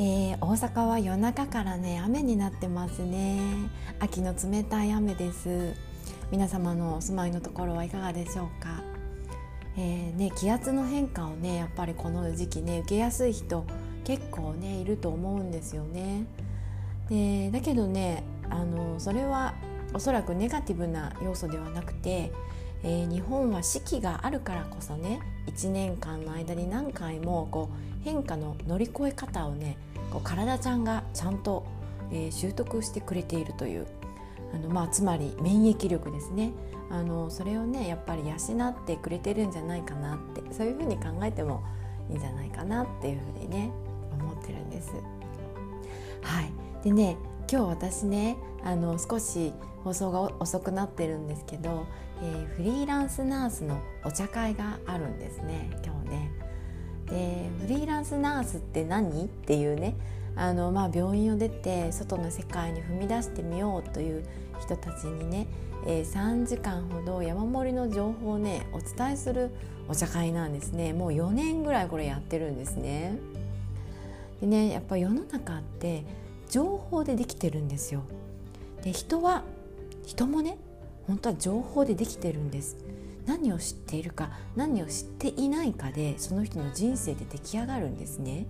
えー、大阪は夜中からね雨になってますね。秋の冷たい雨です。皆様のお住まいのところはいかがでしょうか、えー、ね、気圧の変化をねやっぱりこの時期ね受けやすい人結構ねいると思うんですよね。でだけどねあのそれはおそらくネガティブな要素ではなくて、えー、日本は四季があるからこそね1年間の間に何回もこう変化の乗り越え方をねこう体ちゃんがちゃんと、えー、習得してくれているというあの、まあ、つまり免疫力ですねあのそれをねやっぱり養ってくれてるんじゃないかなってそういうふうに考えてもいいんじゃないかなっていうふうにね思ってるんです。はい、でね今日私ねあの少し放送が遅くなってるんですけど、えー、フリーランスナースのお茶会があるんですね今日ね。でフリーランスナースって何？っていうねあの、まあ、病院を出て外の世界に踏み出してみようという人たちにね、えー、3時間ほど山盛りの情報をねお伝えするお茶会なんですねもう4年ぐらいこれやってるんですね。でねやっぱ世の中って情報でできてるんですよ。で人は人もね本当は情報でできてるんです。何を知っているか何を知っていないかでその人の人生で出来上がるんですね。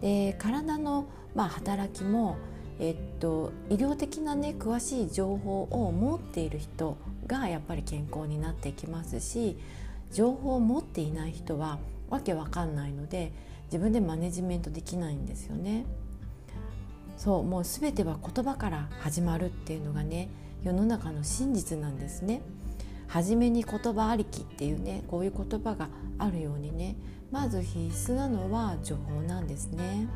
で体の、まあ、働きも、えっと、医療的なね詳しい情報を持っている人がやっぱり健康になっていきますし情報を持っていない人はわけわかんないので自分でマネジメントできないんですよね。そうもう全ては言葉から始まるっていうのがね世の中の真実なんですね。初めに言葉ありきっていうねこういう言葉があるようにねまず必須なのは情報なんですね。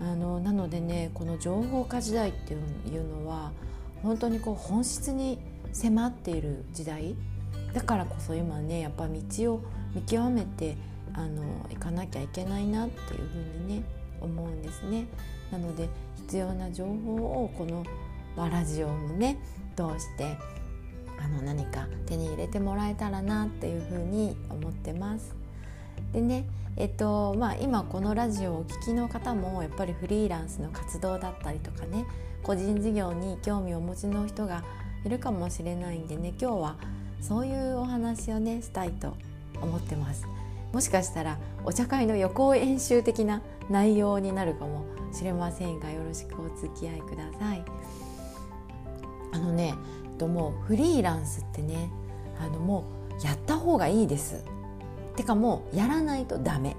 あのなのでねこの情報化時代っていうのは本当にこう本質に迫っている時代だからこそ今ねやっぱ道を見極めてあの行かなきゃいけないなっていうふうにね思うんですね。なので必要な情報をこの、まあ、ラジオもね通してあの何か手に入れてもらえたらなっていうふうに思ってます。でねえっとまあ、今このラジオをお聴きの方もやっぱりフリーランスの活動だったりとかね個人事業に興味をお持ちの人がいるかもしれないんでね今日はそういうお話をねしたいと思ってますもしかしたらお茶会の予行演習的な内容になるかもしれませんがよろしくお付き合いくださいあのねともフリーランスってねあのもうやった方がいいです。てかもうやらないとダメ。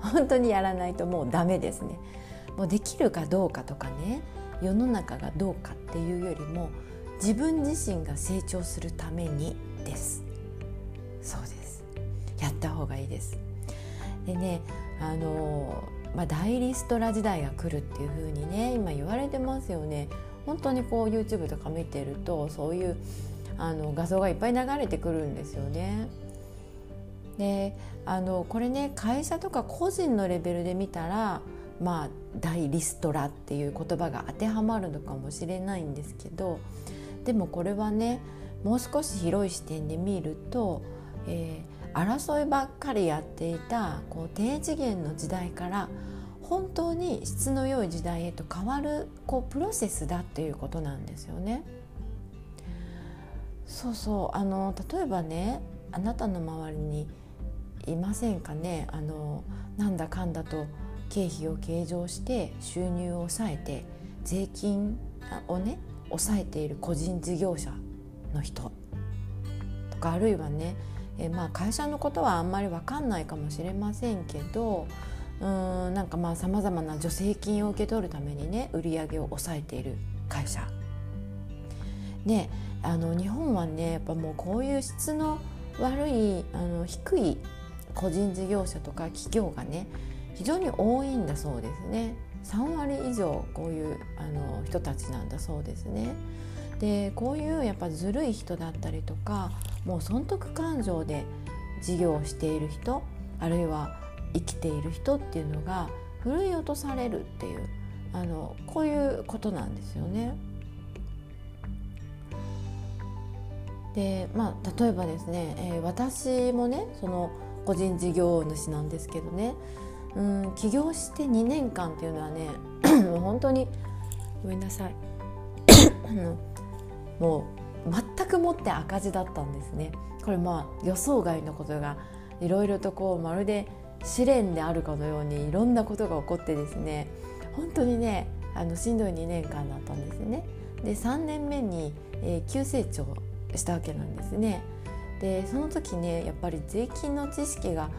本当にやらないともうダメですね。もうできるかどうかとかね世の中がどうかっていうよりも自分自身が成長するためにです。そうです。やった方がいいです。でねあのまあ、大リストラ時代が来るっていう風にね今言われてますよね。本当にこう YouTube とか見てるとそういうあの画像がいっぱい流れてくるんですよね。であのこれね会社とか個人のレベルで見たらまあ大リストラっていう言葉が当てはまるのかもしれないんですけどでもこれはねもう少し広い視点で見ると、えー、争いばっかりやっていたこう低次元の時代から本当に質の良い時代へと変わるこうプロセスだっていうことなんですよね。そうそう。あの例えばねあなたの周りにいませんかね？あのなんだかんだと経費を計上して収入を抑えて税金をね抑えている個人事業者の人。とかあるいはねえまあ会社のことはあんまり分かんないかもしれませんけどうんなんかまあさまざまな助成金を受け取るためにね売り上げを抑えている会社。ねあの日本はねやっぱもうこういう質の悪いあの低い個人事業者とか企業がね非常に多いんだそうですね。3割以上こういうあの人たちなんだそうですね。でこういうやっぱずるい人だったりとかもう損得感情で事業をしている人あるいは生きている人っていうのがふるい落とされるっていうあのこういうことなんですよね。でまあ例えばですね、えー、私もねその個人事業主なんですけどね。うん起業して2年間っていうのはね もう本当にごめんなさい。もう全くもって赤字だったんですね。これまあ予想外のことがいろいろとこうまるで試練であるかのようにいろんなことが起こってですね本当にねあのしんどい2年間だったんですね。で3年目に、えー、急成長したわけなんですね。でその時ねやっぱり税金の知識が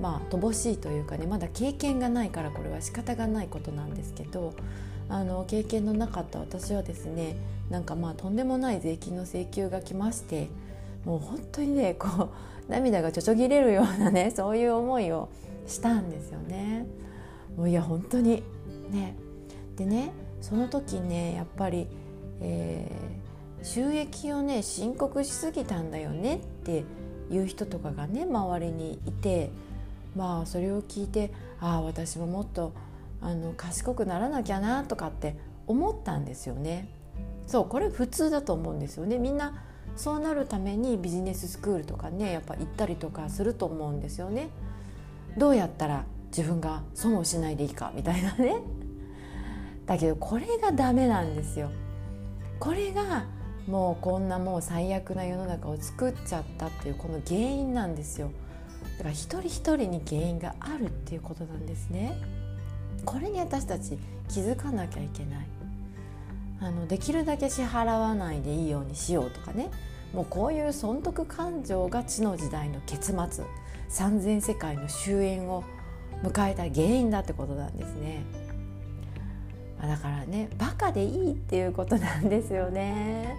まあ乏しいというかねまだ経験がないからこれは仕方がないことなんですけどあの経験のなかった私はですねなんかまあとんでもない税金の請求が来ましてもう本当にねこう涙がちょちょぎれるようなねそういう思いをしたんですよね。もういや本当にねでねその時ねやっぱり、えー、収益をね申告しすぎたんだよねっていう人とかがね周りにいてまあそれを聞いてああ私ももっとあの賢くならなきゃなとかって思ったんですよね。そうこれ普通だと思うんですよねみんなそうなるためにビジネススクールとかねやっぱ行ったりとかすると思うんですよね。どうやったら自分が損をしないでいいかみたいなね。だけどこれがダメなんですよ。これがもうこんなもう最悪な世の中を作っちゃったっていうこの原因なんですよ。だから一人一人に原因があるっていうことなんですね。これに私たち気づかなきゃいけない。あのできるだけ支払わないでいいようにしようとかね。もうこういう損得感情が地の時代の結末。三千世界の終焉を迎えた原因だってことなんですね。だからねバカでいいっていうことなんですよね。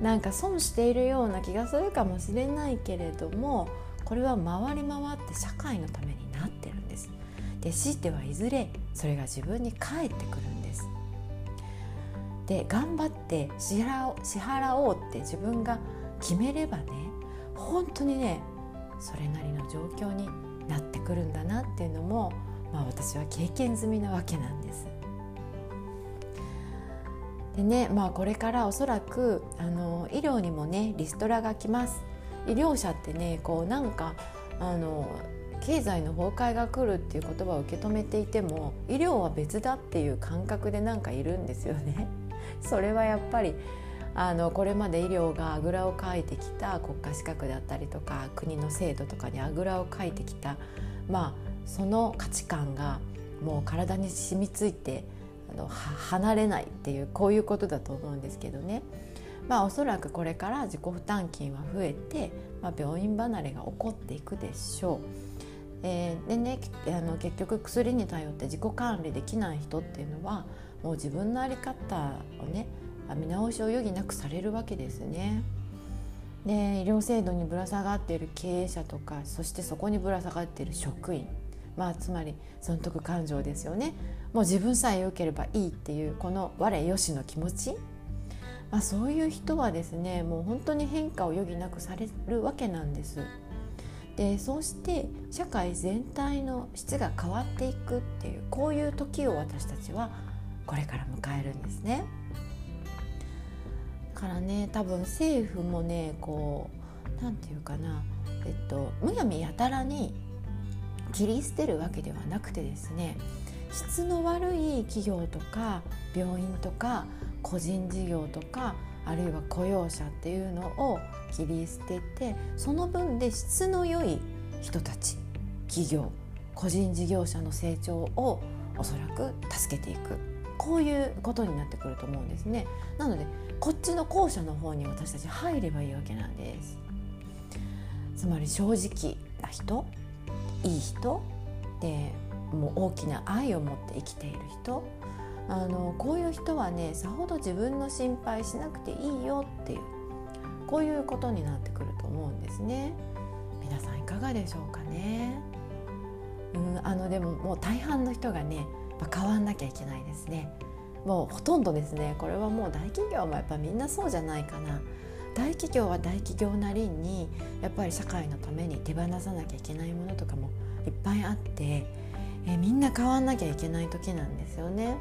なんか損しているような気がするかもしれないけれどもこれは回り回って社会のためになってるんです。で死ってはいずれそれが自分に返ってくるんです。で頑張って支払おうって自分が決めればね本当にねそれなりの状況になってくるんだなっていうのも、まあ、私は経験済みなわけなんです。でねまあこれからおそらくあの医療にもねリストラが来ます。医療者ってねこうなんかあの経済の崩壊が来るっていう言葉を受け止めていても医療は別だっていう感覚でなんかいるんですよね。それはやっぱりあのこれまで医療があぐらをかいてきた国家資格だったりとか国の制度とかにあぐらをかいてきた、まあ、その価値観がもう体に染みついてあの離れないっていうこういうことだと思うんですけどね。まあ、おそらくこれから自己負担金は増えて、まあ、病院離れが起こっていくでしょう。えー、でねあの結局薬に頼って自己管理できない人っていうのはもう自分の在り方をね見直しを余儀なくされるわけですね。で医療制度にぶら下がっている経営者とかそしてそこにぶら下がっている職員まあつまり損得感情ですよねもう自分さえ良ければいいっていうこの我よしの気持ち、まあ、そういう人はですねもう本当に変化を余儀なくされるわけなんです。でそうして社会全体の質が変わっていくっていうこういう時を私たちはこれから迎えるんですね。からね多分政府もねこう何て言うかなえっとむやみやたらに切り捨てるわけではなくてですね質の悪い企業とか病院とか個人事業とかあるいは雇用者っていうのを切り捨ててその分で質の良い人たち企業個人事業者の成長をおそらく助けていくこういうことになってくると思うんですね。なのでこっちの後者の方に私たち入ればいいわけなんです。つまり正直な人いい人でもう大きな愛を持って生きている人あのこういう人はねさほど自分の心配しなくていいよっていうこういうことになってくると思うんですね。皆さんいかがでしょうかね。うんあのでももう大半の人がね変わんなきゃいけないですね。もうほとんどですね。これはもう大企業もやっぱみんなそうじゃないかな。大企業は大企業なりにやっぱり社会のために手放さなきゃいけないものとかもいっぱいあってえみんな変わんなきゃいけない時なんですよね。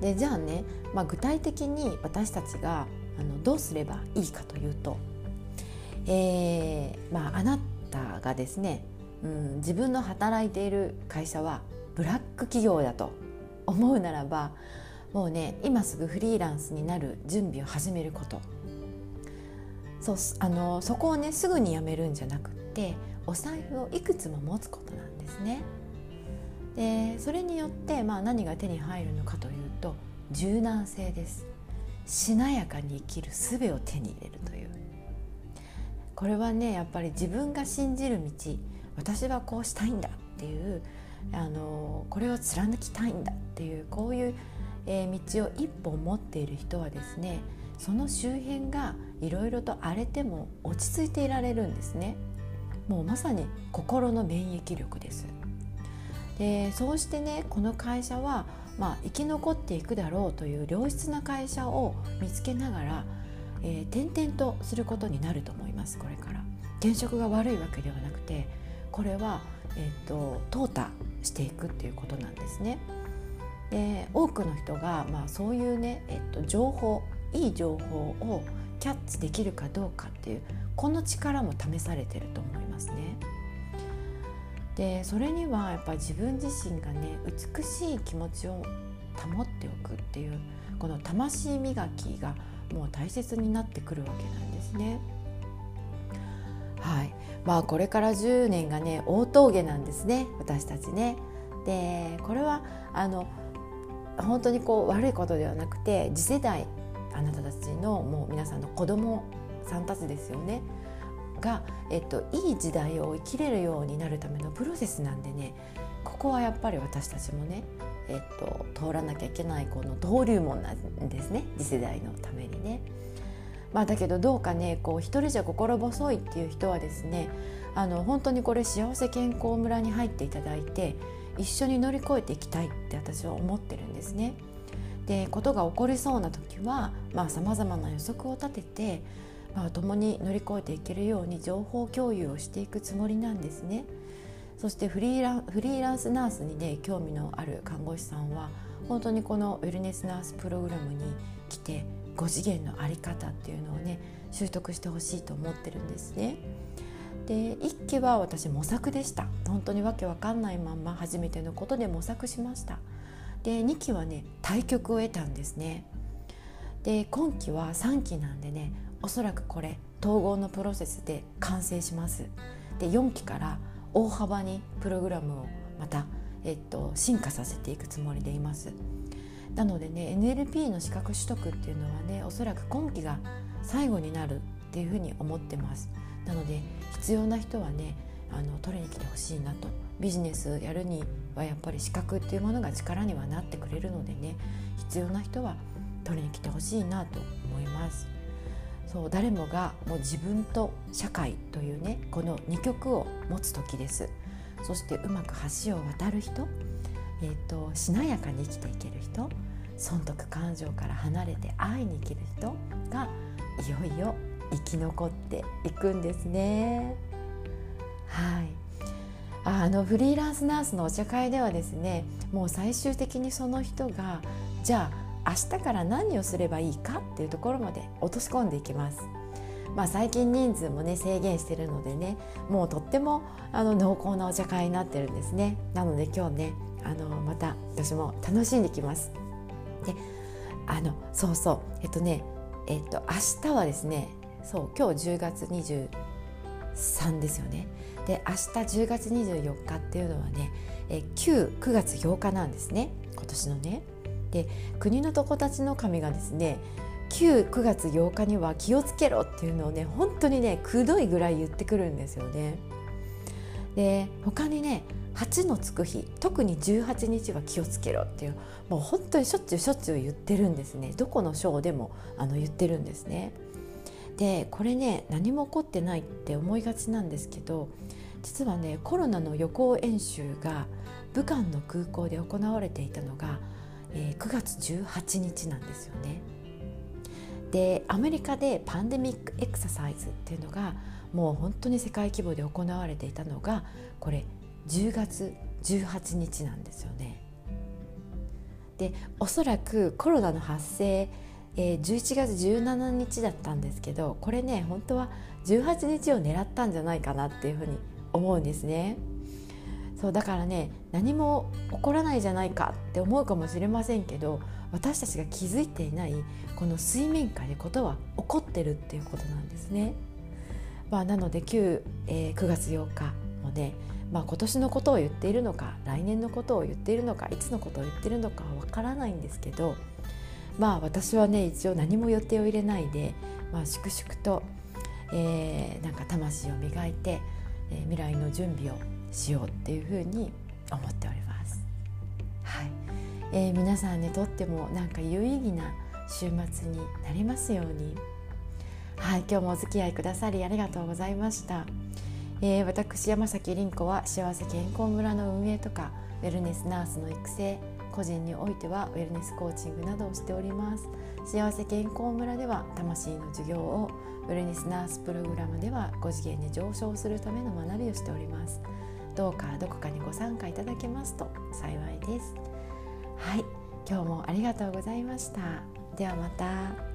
でじゃあね、まあ、具体的に私たちがあのどうすればいいかというと、えーまあ、あなたがですね、うん、自分の働いている会社はブラック企業だと。思うならばもうね今すぐフリーランスになる準備を始めること。そうあのそこをねすぐに辞めるんじゃなくってお財布をいくつも持つことなんですね。でそれによって、まあ、何が手に入るのかというと柔軟性です。しなやかに生きる術を手に入れるという。これはねやっぱり自分が信じる道私はこうしたいんだっていうあのこれを貫きたいんだっていうこういう、えー、道を一本持っている人はですねその周辺がいろいろと荒れても落ち着いていられるんですね。もうまさに心の免疫力です。でそうしてねこの会社は、まあ、生き残っていくだろうという良質な会社を見つけながら、えー、転々とすることになると思いますこれから。転職が悪いわけではなくてこれは、えーと、淘汰していくっていうことなんですね。で多くの人が、まあ、そういうね、えっと、情報いい情報をキャッチできるかどうかっていうこの力も試されてると思いますね。でそれにはやっぱり自分自身がね美しい気持ちを保っておくっていうこの魂磨きがもう大切になってくるわけなんですね。はいまあこれから10年がね大峠なんですね私たちね。でこれはあの本当にこう悪いことではなくて次世代あなたたちのもう皆さんの子供さんたちですよねが、えっと、いい時代を生きれるようになるためのプロセスなんでねここはやっぱり私たちもね、えっと、通らなきゃいけないこの登竜門なんですね次世代のためにね。まあ、だけどどうかねこう一人じゃ心細いっていう人はですねあの本当にこれ幸せ健康村に入っていただいて一緒に乗り越えていきたいって私は思ってるんですね。でことが起こりそうな時はさまざ、まな予測を立ててまあ、共に乗り越えていけるように情報共有をしていくつもりなんですね。そしてフリーランフリーランスナースにね興味のある看護師さんは本当にこのウェルネスナースプログラムに来て5次元の在り方っていうのをね習得してほしいと思ってるんですね。で1期は私模索でした。本当にわけわかんないまんま初めてのことで模索しました。で2期はね対局を得たんですね。で今期は3期なんでねおそらくこれ統合のプロセスで完成します。で4期から大幅にプログラムをまた、えっと、進化させていくつもりでいます。なのでね NLP の資格取得っていうのはねおそらく今期が最後になるっていうふうに思ってます。なので必要な人はねあの取りに来てほしいなと。ビジネスやるにはやっぱり資格っていうものが力にはなってくれるのでね必要な人は取りに来てほしいなと思います。そう誰もがもう自分と社会というねこの2極を持つ時です。そしてうまく橋を渡る人、えーと、しなやかに生きていける人損得感情から離れて愛に生きる人がいよいよ生き残っていくんですね。はいあのフリーランスナースのお茶会ではですねもう最終的にその人がじゃあ明日から何をすればいいかっていうところまで落とし込んでいきます。まあ、最近人数もね制限してるのでねもうとってもあの濃厚なお茶会になってるんですねなので今日ねあのまた私も楽しんできますであのそうそうえっとねえっと明日はですねそう今日10月23ですよね。で明日10月24日っていうのはねえ9 9月8日なんですね。今年のね。で国の床たちの神がですね9 9月8日には気をつけろっていうのをね本当にねくどいぐらい言ってくるんですよね。で他にね8のつく日特に18日は気をつけろっていうもう本当にしょっちゅうしょっちゅう言ってるんですねどこの章でもあの言ってるんですね。でこれね何も起こってないって思いがちなんですけど実はねコロナの予行演習が武漢の空港で行われていたのが、えー、9月18日なんですよね。でアメリカでパンデミックエクササイズっていうのがもう本当に世界規模で行われていたのがこれ10月18日なんですよね。でおそらくコロナの発生、えー、11月17日だったんですけどこれね本当は18日を狙ったんじゃないかなっていうふうに思うんですね。そうだからね何も起こらないじゃないかって思うかもしれませんけど私たちが気づいていないこの水面下でことは起こってるっていうことなんですね。まあ、なので旧、えー、9月8日もね、まあ、今年のことを言っているのか来年のことを言っているのかいつのことを言っているのかわからないんですけどまあ私はね一応何も予定を入れないで、まあ、粛々と、えー、なんか魂を磨いて、えー、未来の準備をしようっていうふうに思っております。はいえー、皆さんにとってもなんか有意義な週末になりますように。はい、今日もお付き合いくださりありがとうございました。えー、私山崎凛子は幸せ健康村の運営とかウェルネスナースの育成個人においてはウェルネスコーチングなどをしております。幸せ健康村では魂の授業をウェルネスナースプログラムでは5次元に上昇するための学びをしております。どうかどこかにご参加いただけますと幸いです。はい今日もありがとうございました。ではまた。